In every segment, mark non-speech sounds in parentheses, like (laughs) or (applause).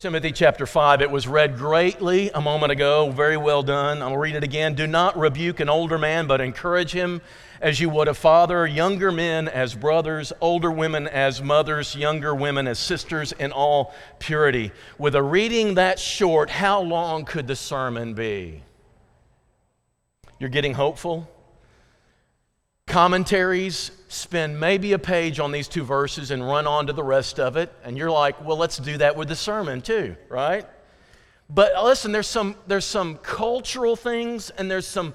Timothy chapter 5, it was read greatly a moment ago. Very well done. I'll read it again. Do not rebuke an older man, but encourage him as you would a father, younger men as brothers, older women as mothers, younger women as sisters in all purity. With a reading that short, how long could the sermon be? You're getting hopeful? Commentaries spend maybe a page on these two verses and run on to the rest of it. And you're like, well, let's do that with the sermon too, right? But listen, there's some, there's some cultural things and there's some,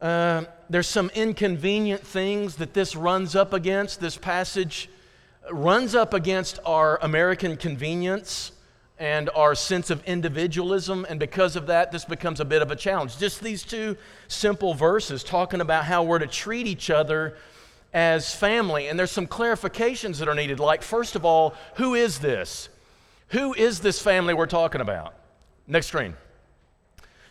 uh, there's some inconvenient things that this runs up against. This passage runs up against our American convenience and our sense of individualism. And because of that, this becomes a bit of a challenge. Just these two simple verses talking about how we're to treat each other as family. And there's some clarifications that are needed. Like, first of all, who is this? Who is this family we're talking about? Next screen.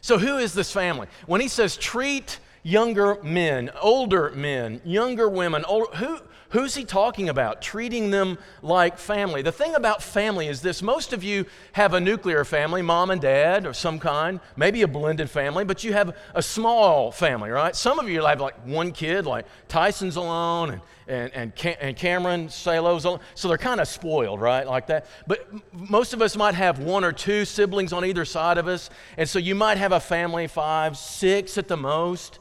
So, who is this family? When he says treat younger men, older men, younger women, older, who, Who's he talking about? Treating them like family. The thing about family is this most of you have a nuclear family, mom and dad or some kind, maybe a blended family, but you have a small family, right? Some of you have like one kid, like Tyson's alone and, and, and, Cam- and Cameron Salo's alone. So they're kind of spoiled, right? Like that. But most of us might have one or two siblings on either side of us. And so you might have a family, five, six at the most.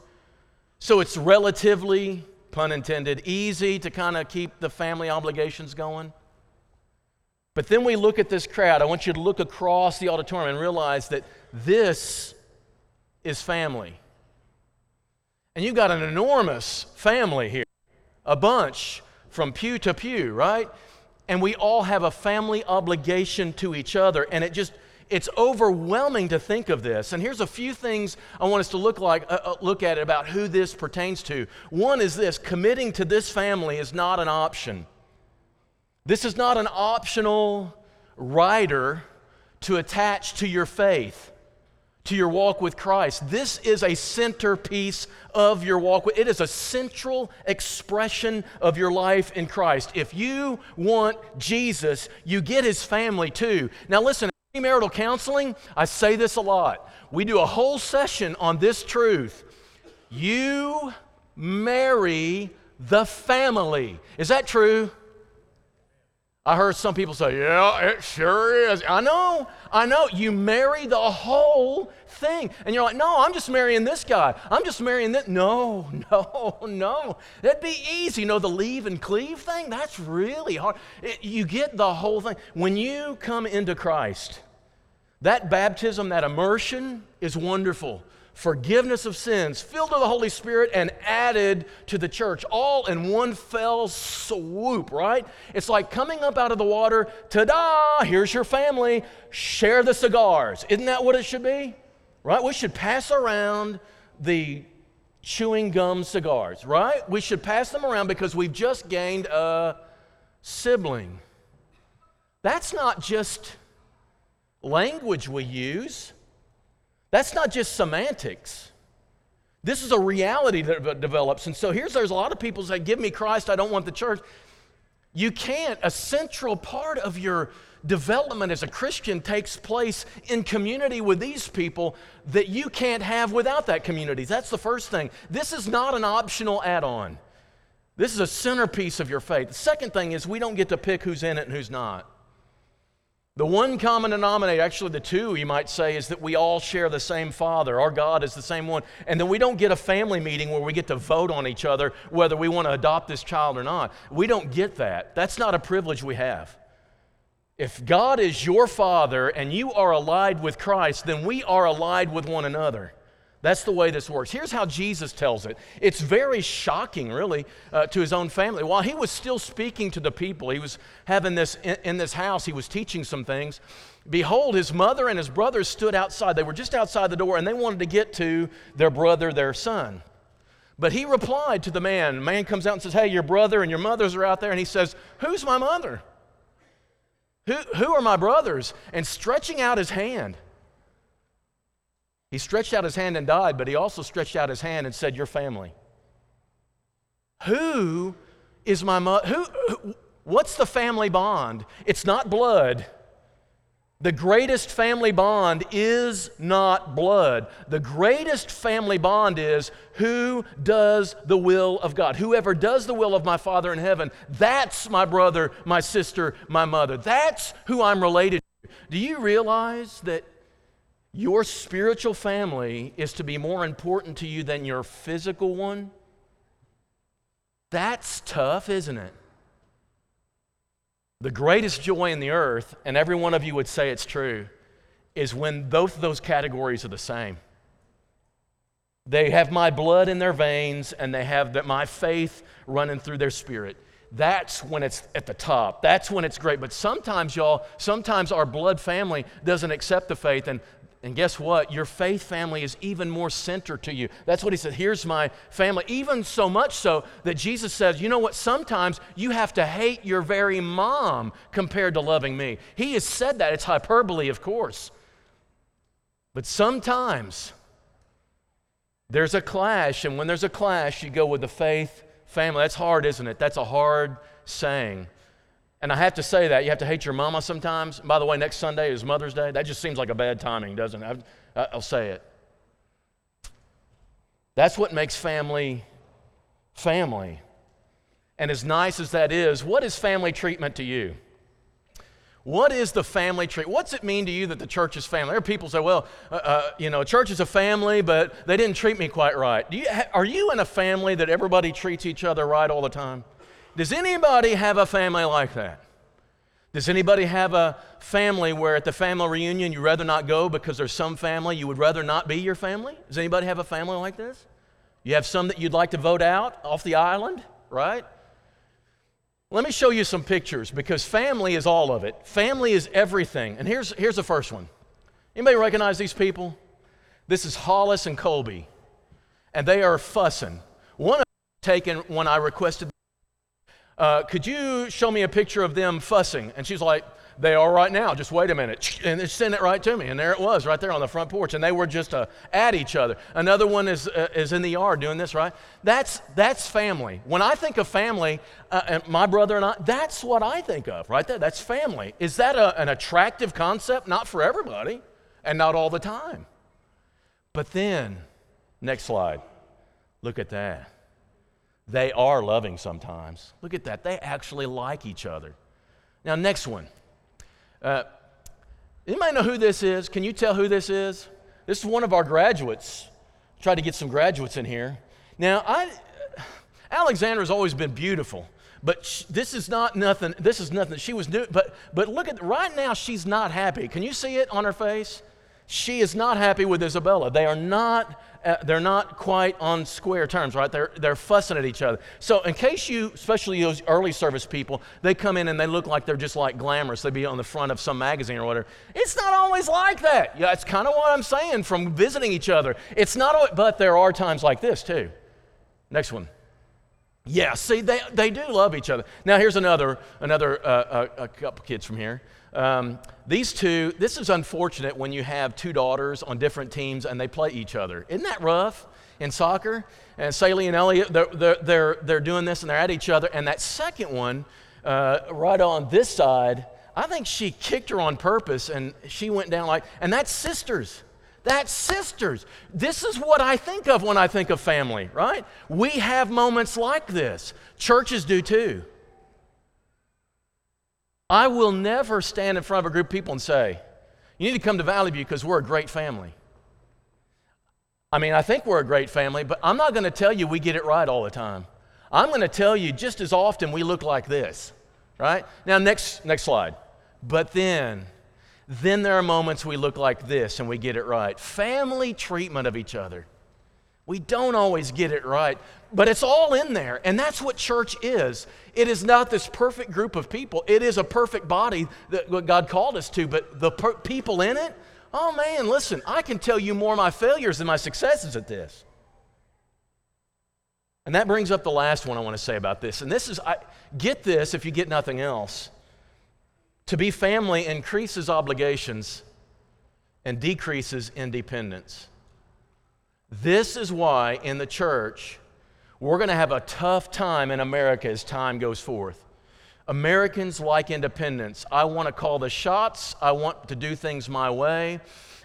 So it's relatively pun intended, easy to kind of keep the family obligations going. But then we look at this crowd. I want you to look across the auditorium and realize that this is family. And you've got an enormous family here, a bunch from pew to pew, right? And we all have a family obligation to each other. And it just, it's overwhelming to think of this. And here's a few things I want us to look, like, uh, uh, look at about who this pertains to. One is this committing to this family is not an option. This is not an optional rider to attach to your faith, to your walk with Christ. This is a centerpiece of your walk. With, it is a central expression of your life in Christ. If you want Jesus, you get his family too. Now, listen. Premarital counseling, I say this a lot. We do a whole session on this truth. You marry the family. Is that true? I heard some people say, yeah, it sure is. I know, I know. You marry the whole thing. And you're like, no, I'm just marrying this guy. I'm just marrying this. (laughs) No, no, no. That'd be easy. You know, the leave and cleave thing? That's really hard. It, you get the whole thing. When you come into Christ, that baptism, that immersion is wonderful. Forgiveness of sins, filled with the Holy Spirit, and added to the church, all in one fell swoop, right? It's like coming up out of the water, ta da, here's your family, share the cigars. Isn't that what it should be? Right? We should pass around the chewing gum cigars, right? We should pass them around because we've just gained a sibling. That's not just language we use. That's not just semantics. This is a reality that develops. And so here's there's a lot of people say, Give me Christ, I don't want the church. You can't. A central part of your development as a Christian takes place in community with these people that you can't have without that community. That's the first thing. This is not an optional add on. This is a centerpiece of your faith. The second thing is we don't get to pick who's in it and who's not. The one common denominator, actually, the two, you might say, is that we all share the same Father. Our God is the same one. And then we don't get a family meeting where we get to vote on each other whether we want to adopt this child or not. We don't get that. That's not a privilege we have. If God is your Father and you are allied with Christ, then we are allied with one another. That's the way this works. Here's how Jesus tells it. It's very shocking, really, uh, to his own family. While he was still speaking to the people, he was having this in, in, this house, he was teaching some things. Behold, his mother and his brothers stood outside. They were just outside the door and they wanted to get to their brother, their son. But he replied to the man. Man comes out and says, Hey, your brother and your mothers are out there. And he says, Who's my mother? Who, who are my brothers? And stretching out his hand, he stretched out his hand and died, but he also stretched out his hand and said, Your family. Who is my mother? Who, who, what's the family bond? It's not blood. The greatest family bond is not blood. The greatest family bond is who does the will of God. Whoever does the will of my Father in heaven, that's my brother, my sister, my mother. That's who I'm related to. Do you realize that your spiritual family is to be more important to you than your physical one? That's tough, isn't it? The greatest joy in the earth, and every one of you would say it's true, is when both of those categories are the same. They have my blood in their veins and they have that my faith running through their spirit. That's when it's at the top. That's when it's great. But sometimes, y'all, sometimes our blood family doesn't accept the faith, and and guess what? Your faith family is even more center to you. That's what he said. Here's my family. Even so much so that Jesus says, you know what? Sometimes you have to hate your very mom compared to loving me. He has said that. It's hyperbole, of course. But sometimes there's a clash, and when there's a clash, you go with the faith family. That's hard, isn't it? That's a hard saying. And I have to say that. You have to hate your mama sometimes. by the way, next Sunday is Mother's Day. That just seems like a bad timing, doesn't it? I'll say it. That's what makes family family. And as nice as that is, what is family treatment to you? What is the family tree? What's it mean to you that the church is family? There are people say, well, uh, uh, you know, church is a family, but they didn't treat me quite right. Do you are you in a family that everybody treats each other right all the time? Does anybody have a family like that? Does anybody have a family where at the family reunion you'd rather not go because there's some family you would rather not be your family? Does anybody have a family like this? You have some that you'd like to vote out off the island, right? Let me show you some pictures because family is all of it. Family is everything. And here's, here's the first one. Anybody recognize these people? This is Hollis and Colby, and they are fussing. One of them taken when I requested uh, could you show me a picture of them fussing? And she's like, they are right now. Just wait a minute. And they sent it right to me. And there it was, right there on the front porch. And they were just uh, at each other. Another one is, uh, is in the yard doing this, right? That's, that's family. When I think of family, uh, and my brother and I, that's what I think of right there. That's family. Is that a, an attractive concept? Not for everybody and not all the time. But then, next slide. Look at that. They are loving sometimes. Look at that. They actually like each other. Now, next one. Uh, anybody know who this is? Can you tell who this is? This is one of our graduates. Try to get some graduates in here. Now, I, Alexandra's always been beautiful, but sh- this is not nothing. This is nothing. She was new, but but look at right now. She's not happy. Can you see it on her face? She is not happy with Isabella. They are not uh, they're not quite on square terms, right? They're, they're fussing at each other. So, in case you, especially those early service people, they come in and they look like they're just like glamorous. They'd be on the front of some magazine or whatever. It's not always like that. Yeah, it's kind of what I'm saying from visiting each other. It's not, but there are times like this too. Next one. Yeah, see, they, they do love each other. Now, here's another, another uh, uh, a couple kids from here. Um, these two, this is unfortunate when you have two daughters on different teams and they play each other. Isn't that rough in soccer? And Saley and Elliot, they're, they're, they're, doing this and they're at each other. And that second one, uh, right on this side, I think she kicked her on purpose and she went down like, and that's sisters. That's sisters. This is what I think of when I think of family, right? We have moments like this. Churches do too. I will never stand in front of a group of people and say, You need to come to Valley View because we're a great family. I mean, I think we're a great family, but I'm not going to tell you we get it right all the time. I'm going to tell you just as often we look like this, right? Now, next, next slide. But then, then there are moments we look like this and we get it right. Family treatment of each other. We don't always get it right, but it's all in there. And that's what church is. It is not this perfect group of people, it is a perfect body that God called us to, but the per- people in it, oh man, listen, I can tell you more my failures than my successes at this. And that brings up the last one I want to say about this. And this is, I, get this if you get nothing else. To be family increases obligations and decreases independence. This is why in the church, we're going to have a tough time in America as time goes forth. Americans like independence. I want to call the shots, I want to do things my way.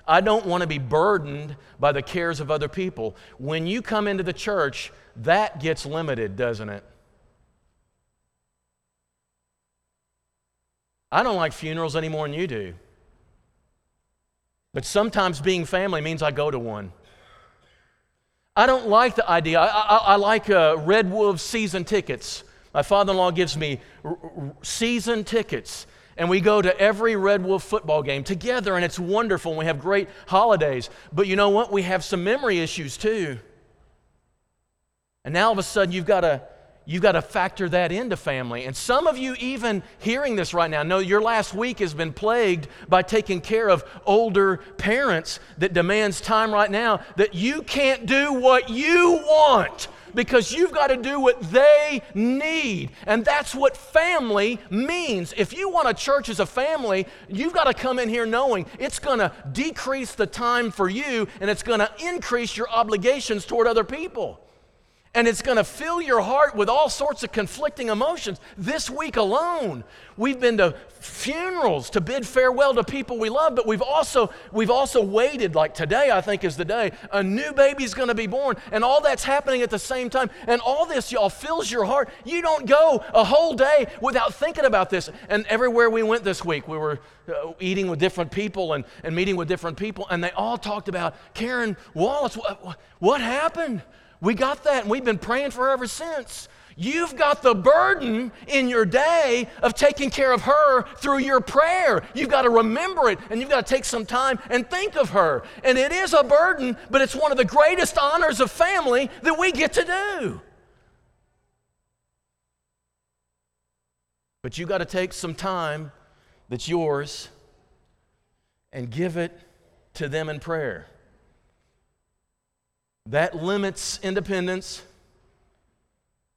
I don't want to be burdened by the cares of other people. When you come into the church, that gets limited, doesn't it? I don't like funerals any more than you do. But sometimes being family means I go to one. I don't like the idea. I, I, I like uh, Red Wolf season tickets. My father in law gives me r- r- season tickets, and we go to every Red Wolf football game together, and it's wonderful, and we have great holidays. But you know what? We have some memory issues too. And now all of a sudden, you've got to you've got to factor that into family. And some of you, even hearing this right now, know your last week has been plagued by taking care of older parents that demands time right now that you can't do what you want because you've got to do what they need. And that's what family means. If you want a church as a family, you've got to come in here knowing it's going to decrease the time for you and it's going to increase your obligations toward other people and it's going to fill your heart with all sorts of conflicting emotions. This week alone, we've been to funerals to bid farewell to people we love, but we've also we've also waited like today I think is the day a new baby's going to be born and all that's happening at the same time. And all this y'all fills your heart. You don't go a whole day without thinking about this. And everywhere we went this week, we were uh, eating with different people and, and meeting with different people and they all talked about Karen Wallace what, what happened? We got that, and we've been praying for her ever since. You've got the burden in your day of taking care of her through your prayer. You've got to remember it and you've got to take some time and think of her. And it is a burden, but it's one of the greatest honors of family that we get to do. But you've got to take some time that's yours and give it to them in prayer. That limits independence,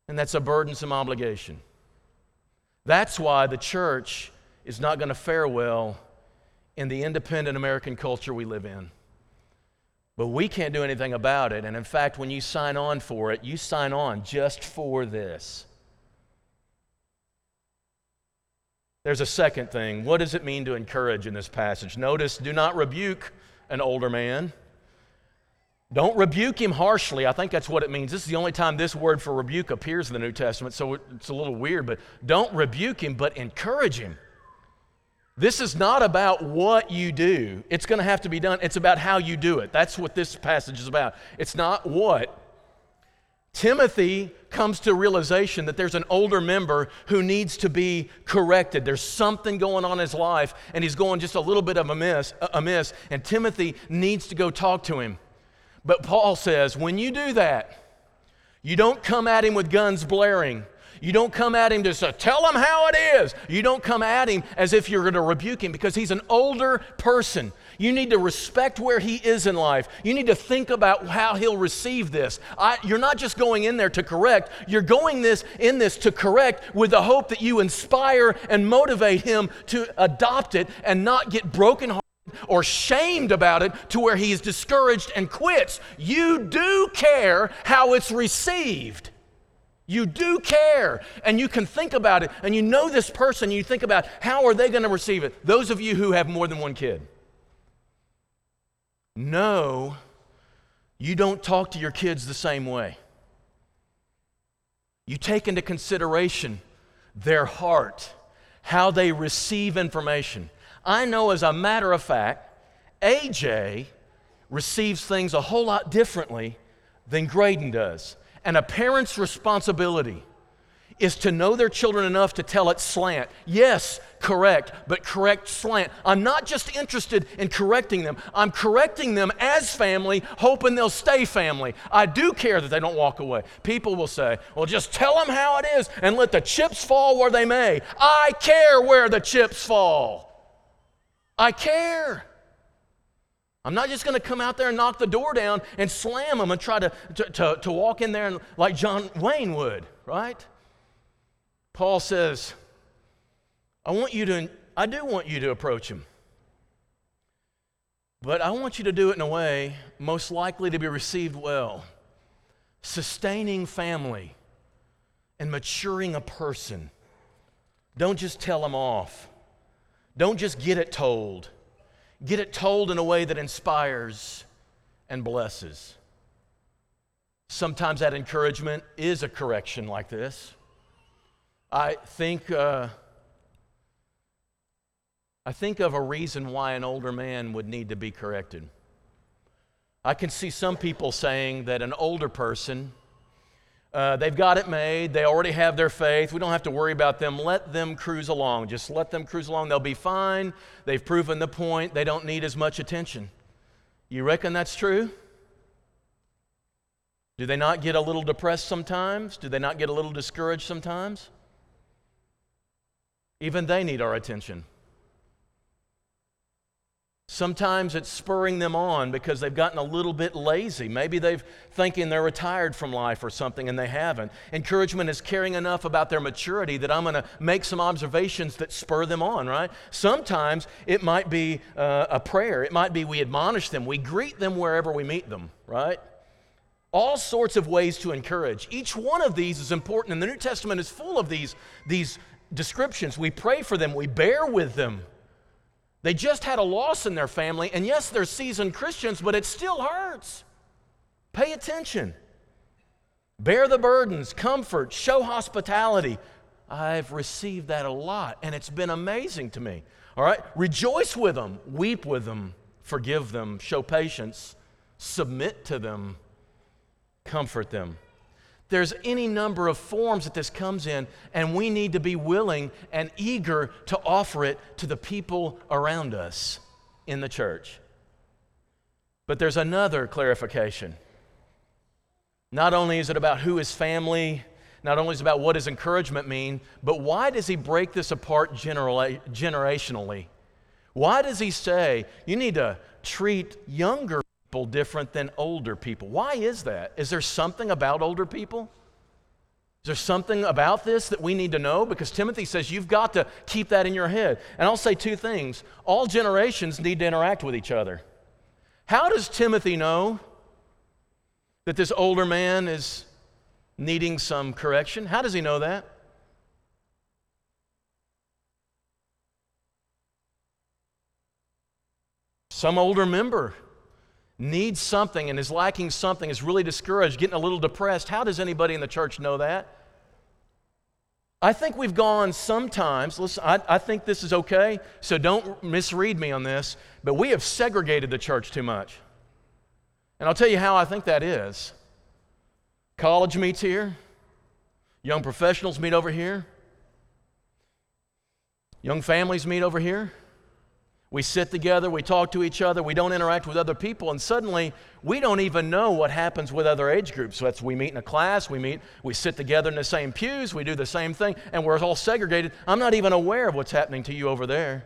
and that's a burdensome obligation. That's why the church is not going to fare well in the independent American culture we live in. But we can't do anything about it. And in fact, when you sign on for it, you sign on just for this. There's a second thing. What does it mean to encourage in this passage? Notice, do not rebuke an older man. Don't rebuke him harshly. I think that's what it means. This is the only time this word for rebuke appears in the New Testament, so it's a little weird, but don't rebuke him, but encourage him. This is not about what you do, it's going to have to be done. It's about how you do it. That's what this passage is about. It's not what. Timothy comes to realization that there's an older member who needs to be corrected. There's something going on in his life, and he's going just a little bit of a amiss, amiss and Timothy needs to go talk to him. But Paul says, when you do that, you don't come at him with guns blaring. You don't come at him to say, tell him how it is. You don't come at him as if you're going to rebuke him because he's an older person. You need to respect where he is in life. You need to think about how he'll receive this. I, you're not just going in there to correct, you're going this in this to correct with the hope that you inspire and motivate him to adopt it and not get broken or shamed about it to where he is discouraged and quits. You do care how it's received. You do care, and you can think about it, and you know this person, you think about how are they going to receive it. Those of you who have more than one kid, know you don't talk to your kids the same way. You take into consideration their heart, how they receive information. I know as a matter of fact, AJ receives things a whole lot differently than Graydon does. And a parent's responsibility is to know their children enough to tell it slant. Yes, correct, but correct slant. I'm not just interested in correcting them, I'm correcting them as family, hoping they'll stay family. I do care that they don't walk away. People will say, well, just tell them how it is and let the chips fall where they may. I care where the chips fall. I care. I'm not just going to come out there and knock the door down and slam them and try to, to, to, to walk in there and, like John Wayne would, right? Paul says, I want you to, I do want you to approach him. But I want you to do it in a way most likely to be received well, sustaining family and maturing a person Don't just tell them off. Don't just get it told. Get it told in a way that inspires and blesses. Sometimes that encouragement is a correction like this. I think, uh, I think of a reason why an older man would need to be corrected. I can see some people saying that an older person, uh, they've got it made, they already have their faith, we don't have to worry about them. Let them cruise along. Just let them cruise along. They'll be fine. They've proven the point, they don't need as much attention. You reckon that's true? Do they not get a little depressed sometimes? Do they not get a little discouraged sometimes? Even they need our attention. Sometimes it's spurring them on because they've gotten a little bit lazy. Maybe they've thinking they're retired from life or something and they haven't. Encouragement is caring enough about their maturity that I'm going to make some observations that spur them on, right? Sometimes it might be uh, a prayer. It might be we admonish them. We greet them wherever we meet them, right? All sorts of ways to encourage. Each one of these is important, and the New Testament is full of these, these descriptions. We pray for them, we bear with them. They just had a loss in their family, and yes, they're seasoned Christians, but it still hurts. Pay attention. Bear the burdens, comfort, show hospitality. I've received that a lot, and it's been amazing to me. All right? Rejoice with them, weep with them, forgive them, show patience, submit to them, comfort them. There's any number of forms that this comes in, and we need to be willing and eager to offer it to the people around us in the church. But there's another clarification. Not only is it about who is family, not only is it about what does encouragement mean, but why does he break this apart generationally? Why does he say you need to treat younger different than older people. Why is that? Is there something about older people? Is there something about this that we need to know? Because Timothy says you've got to keep that in your head. And I'll say two things all generations need to interact with each other. How does Timothy know that this older man is needing some correction? How does he know that? Some older member needs something and is lacking something, is really discouraged, getting a little depressed, how does anybody in the church know that? I think we've gone sometimes, listen, I, I, think this is okay, so don't misread me on this, but we have segregated the church too much. And I'll tell you how I think that is. College meets here, young professionals meet over here, young families meet over here. We sit together, we talk to each other, we don't interact with other people, and suddenly we don't even know what happens with other age groups. So that's we meet in a class, we meet, we sit together in the same pews, we do the same thing, and we're all segregated. I'm not even aware of what's happening to you over there.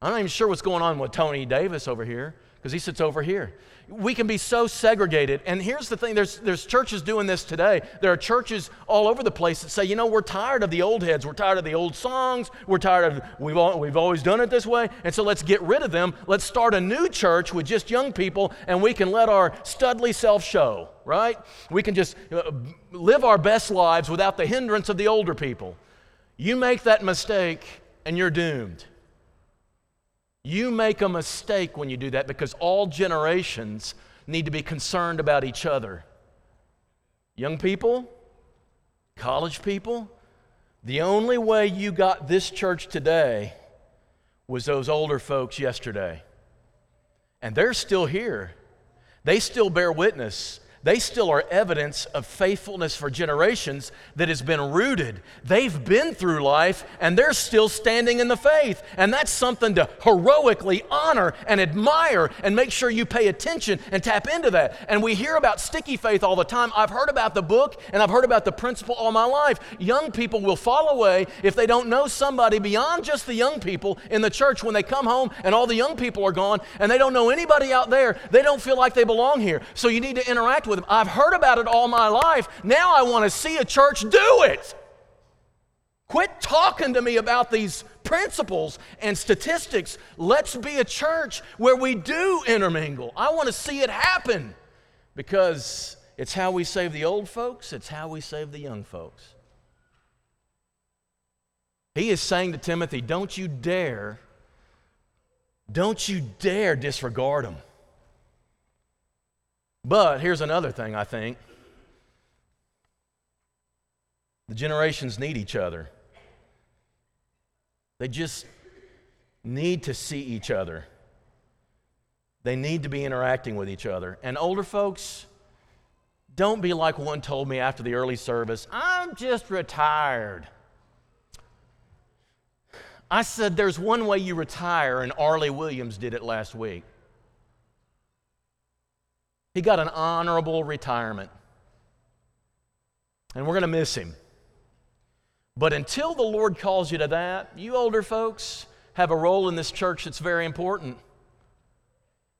I'm not even sure what's going on with Tony Davis over here because he sits over here. We can be so segregated. And here's the thing there's, there's churches doing this today. There are churches all over the place that say, you know, we're tired of the old heads. We're tired of the old songs. We're tired of, we've, all, we've always done it this way. And so let's get rid of them. Let's start a new church with just young people and we can let our studly self show, right? We can just uh, live our best lives without the hindrance of the older people. You make that mistake and you're doomed. You make a mistake when you do that because all generations need to be concerned about each other. Young people, college people, the only way you got this church today was those older folks yesterday. And they're still here. They still bear witness they still are evidence of faithfulness for generations that has been rooted. They've been through life and they're still standing in the faith. And that's something to heroically honor and admire and make sure you pay attention and tap into that. And we hear about sticky faith all the time. I've heard about the book and I've heard about the principle all my life. Young people will fall away if they don't know somebody beyond just the young people in the church when they come home and all the young people are gone and they don't know anybody out there. They don't feel like they belong here. So you need to interact with them. I've heard about it all my life. Now I want to see a church do it. Quit talking to me about these principles and statistics. Let's be a church where we do intermingle. I want to see it happen because it's how we save the old folks, it's how we save the young folks. He is saying to Timothy, don't you dare, don't you dare disregard them. But here's another thing I think the generations need each other. They just need to see each other. They need to be interacting with each other. And older folks, don't be like one told me after the early service I'm just retired. I said, There's one way you retire, and Arlie Williams did it last week. He got an honorable retirement. And we're going to miss him. But until the Lord calls you to that, you older folks have a role in this church that's very important.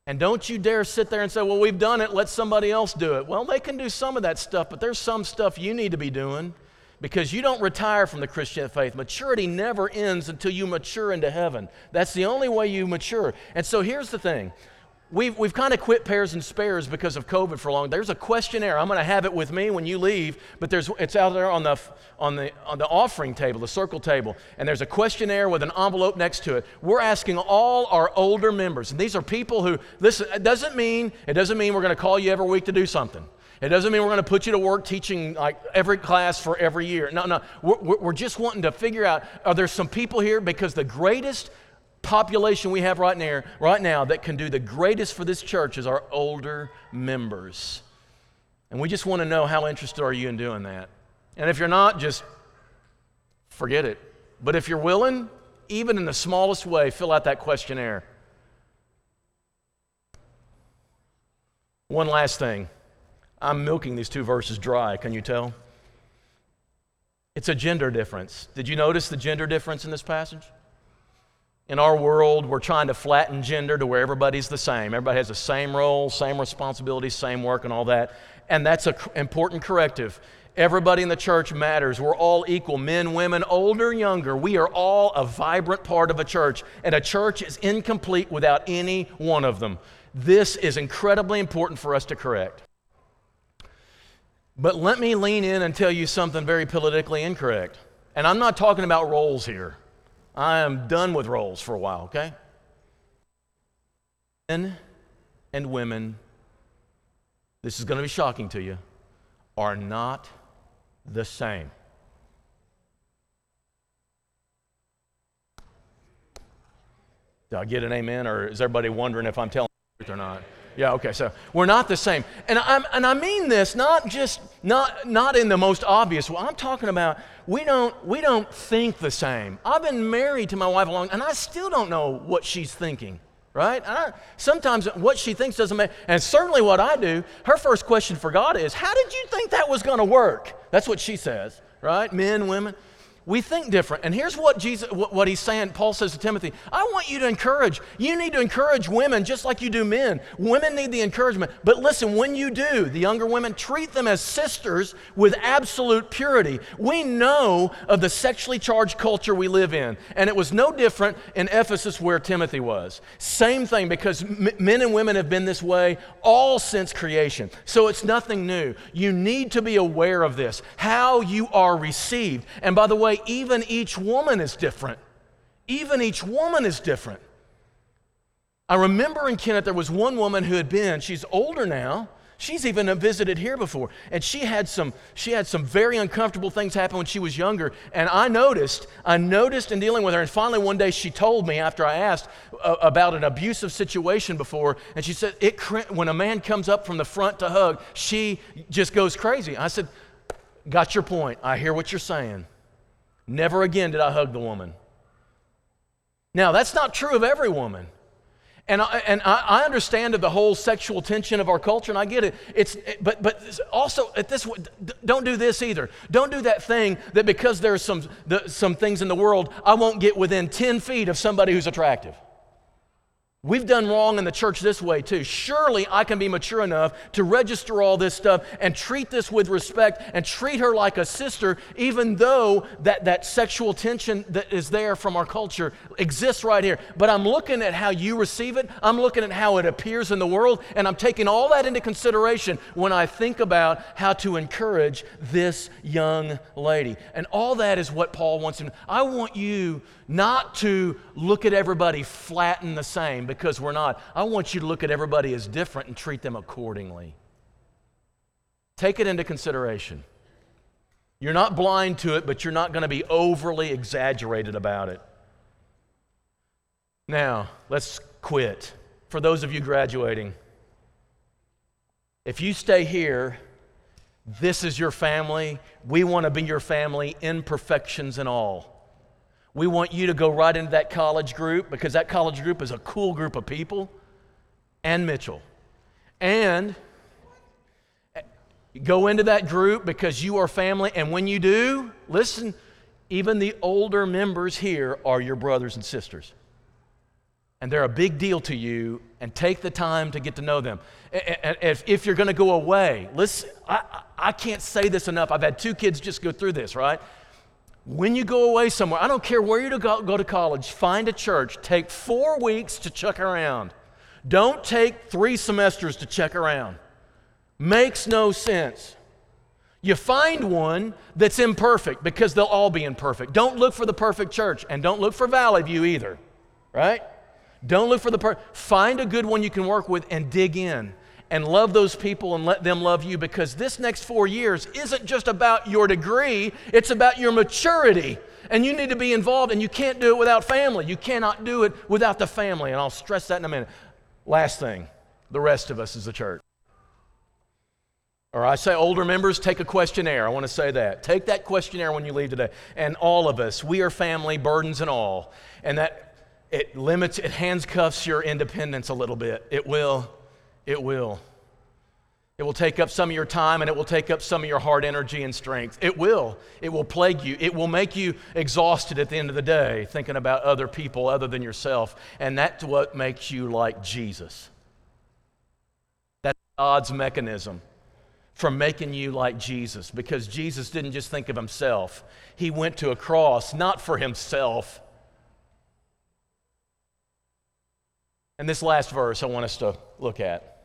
And don't you dare sit there and say, well, we've done it, let somebody else do it. Well, they can do some of that stuff, but there's some stuff you need to be doing because you don't retire from the Christian faith. Maturity never ends until you mature into heaven. That's the only way you mature. And so here's the thing We've, we've kind of quit pairs and spares because of COVID for long. There's a questionnaire. I'm going to have it with me when you leave, but there's, it's out there on the, on, the, on the offering table, the circle table, and there's a questionnaire with an envelope next to it. We're asking all our older members, and these are people who, listen, it doesn't mean, it doesn't mean we're going to call you every week to do something. It doesn't mean we're going to put you to work teaching like every class for every year. No, no. We're, we're just wanting to figure out are there some people here because the greatest population we have right now, right now that can do the greatest for this church is our older members. And we just want to know how interested are you in doing that. And if you're not, just forget it. But if you're willing, even in the smallest way, fill out that questionnaire. One last thing. I'm milking these two verses dry, can you tell? It's a gender difference. Did you notice the gender difference in this passage? In our world, we're trying to flatten gender to where everybody's the same. Everybody has the same role, same responsibilities, same work, and all that. And that's an important corrective. Everybody in the church matters. We're all equal men, women, older, younger. We are all a vibrant part of a church, and a church is incomplete without any one of them. This is incredibly important for us to correct. But let me lean in and tell you something very politically incorrect. And I'm not talking about roles here. I am done with roles for a while, okay? Men and women, this is going to be shocking to you, are not the same. Do I get an amen, or is everybody wondering if I'm telling the truth or not? Yeah, okay, so we're not the same. And, i and I mean this not just, not, not in the most obvious way. I'm talking about we don't, we don't think the same. I've been married to my wife a long and I still don't know what she's thinking, right? I, sometimes what she thinks doesn't make, and certainly what I do, her first question for God is, how did you think that was going to work? That's what she says, right? Men, women we think different. And here's what Jesus what he's saying, Paul says to Timothy, I want you to encourage. You need to encourage women just like you do men. Women need the encouragement. But listen, when you do, the younger women treat them as sisters with absolute purity. We know of the sexually charged culture we live in, and it was no different in Ephesus where Timothy was. Same thing because m- men and women have been this way all since creation. So it's nothing new. You need to be aware of this, how you are received. And by the way, even each woman is different. Even each woman is different. I remember in Kennett, there was one woman who had been, she's older now. She's even visited here before. And she had some, she had some very uncomfortable things happen when she was younger. And I noticed, I noticed in dealing with her. And finally, one day she told me after I asked uh, about an abusive situation before. And she said, it, when a man comes up from the front to hug, she just goes crazy. I said, Got your point. I hear what you're saying. Never again did I hug the woman. Now, that's not true of every woman. And I, and I understand the whole sexual tension of our culture, and I get it. It's, but, but also, at this, don't do this either. Don't do that thing that because there's some, the, some things in the world, I won't get within 10 feet of somebody who's attractive. We've done wrong in the church this way too. Surely I can be mature enough to register all this stuff and treat this with respect and treat her like a sister, even though that, that sexual tension that is there from our culture exists right here. But I'm looking at how you receive it, I'm looking at how it appears in the world, and I'm taking all that into consideration when I think about how to encourage this young lady. And all that is what Paul wants him. I want you not to look at everybody flat and the same because we're not. I want you to look at everybody as different and treat them accordingly. Take it into consideration. You're not blind to it, but you're not going to be overly exaggerated about it. Now, let's quit. For those of you graduating, if you stay here, this is your family. We want to be your family, imperfections and all. We want you to go right into that college group because that college group is a cool group of people and Mitchell. And go into that group because you are family. And when you do, listen, even the older members here are your brothers and sisters. And they're a big deal to you, and take the time to get to know them. If, you're going to go away, listen, I, I can't say this enough. I've had two kids just go through this, right? When you go away somewhere, I don't care where you go, go to college, find a church, take four weeks to check around. Don't take three semesters to check around. Makes no sense. You find one that's imperfect because they'll all be imperfect. Don't look for the perfect church and don't look for Valley View either, right? Don't look for the perfect. Find a good one you can work with and dig in and love those people and let them love you because this next four years isn't just about your degree, it's about your maturity. And you need to be involved, and you can't do it without family. You cannot do it without the family. And I'll stress that in a minute. Last thing the rest of us is the church. Or I say older members, take a questionnaire. I want to say that. Take that questionnaire when you leave today. And all of us, we are family, burdens and all. And that it limits, it handcuffs your independence a little bit. It will. It will. It will take up some of your time and it will take up some of your heart energy and strength. It will. It will plague you. It will make you exhausted at the end of the day thinking about other people other than yourself. And that's what makes you like Jesus. That's God's mechanism for making you like Jesus because Jesus didn't just think of himself, he went to a cross not for himself. And this last verse I want us to look at.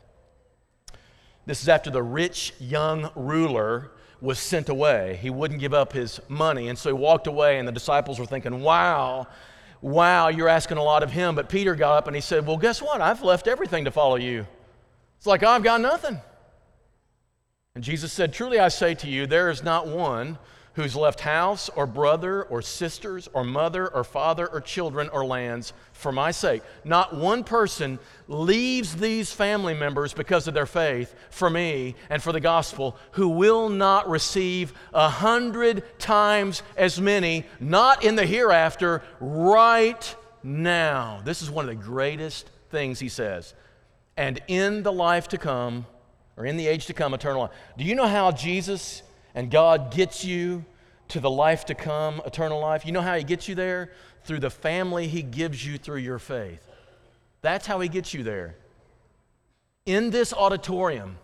This is after the rich young ruler was sent away. He wouldn't give up his money. And so he walked away, and the disciples were thinking, wow, wow, you're asking a lot of him. But Peter got up and he said, well, guess what? I've left everything to follow you. It's like, I've got nothing. And Jesus said, Truly I say to you, there is not one who's left house or brother or sisters or mother or father or children or lands for my sake. Not one person leaves these family members because of their faith for me and for the gospel who will not receive a hundred times as many, not in the hereafter, right now. This is one of the greatest things he says. And in the life to come, or in the age to come, eternal life. Do you know how Jesus and God gets you to the life to come, eternal life. You know how He gets you there? Through the family He gives you through your faith. That's how He gets you there. In this auditorium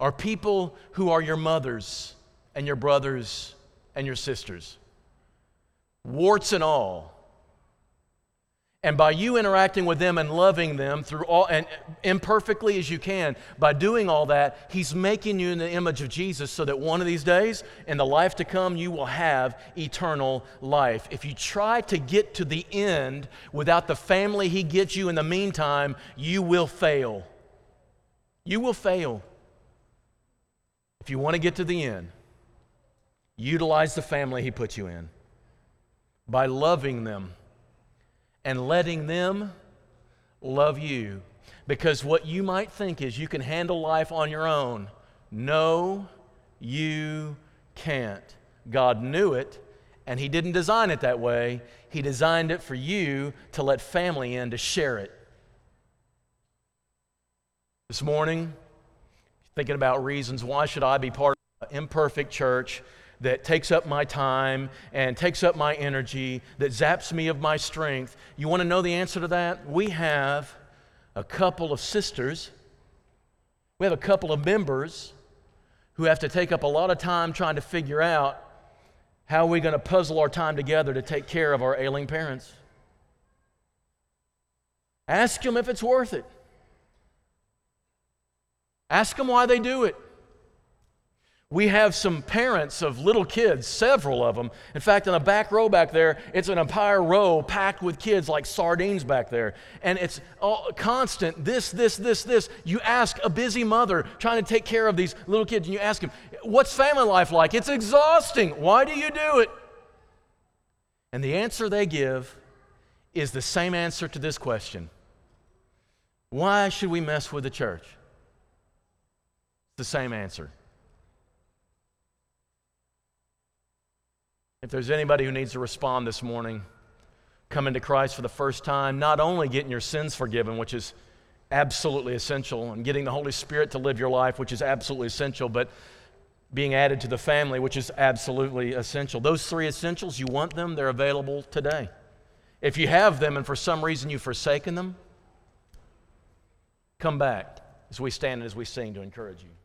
are people who are your mothers and your brothers and your sisters, warts and all. And by you interacting with them and loving them through all and imperfectly as you can, by doing all that, He's making you in the image of Jesus so that one of these days, in the life to come, you will have eternal life. If you try to get to the end without the family He gets you in the meantime, you will fail. You will fail. If you want to get to the end, utilize the family He put you in by loving them and letting them love you. Because what you might think is you can handle life on your own. No, you can't. God knew it, and He didn't design it that way. He designed it for you to let family in to share it. This morning, thinking about reasons why should I be part of an imperfect church? That takes up my time and takes up my energy, that zaps me of my strength. You want to know the answer to that? We have a couple of sisters, we have a couple of members who have to take up a lot of time trying to figure out how are we going to puzzle our time together to take care of our ailing parents. Ask them if it's worth it. Ask them why they do it. We have some parents of little kids, several of them. In fact, in the back row back there, it's an entire row packed with kids like sardines back there. And it's all constant this, this, this, this. You ask a busy mother trying to take care of these little kids, and you ask them, What's family life like? It's exhausting. Why do you do it? And the answer they give is the same answer to this question Why should we mess with the church? It's the same answer. If there's anybody who needs to respond this morning, coming to Christ for the first time, not only getting your sins forgiven, which is absolutely essential, and getting the Holy Spirit to live your life, which is absolutely essential, but being added to the family, which is absolutely essential. Those three essentials, you want them, they're available today. If you have them and for some reason you've forsaken them, come back as we stand and as we sing to encourage you.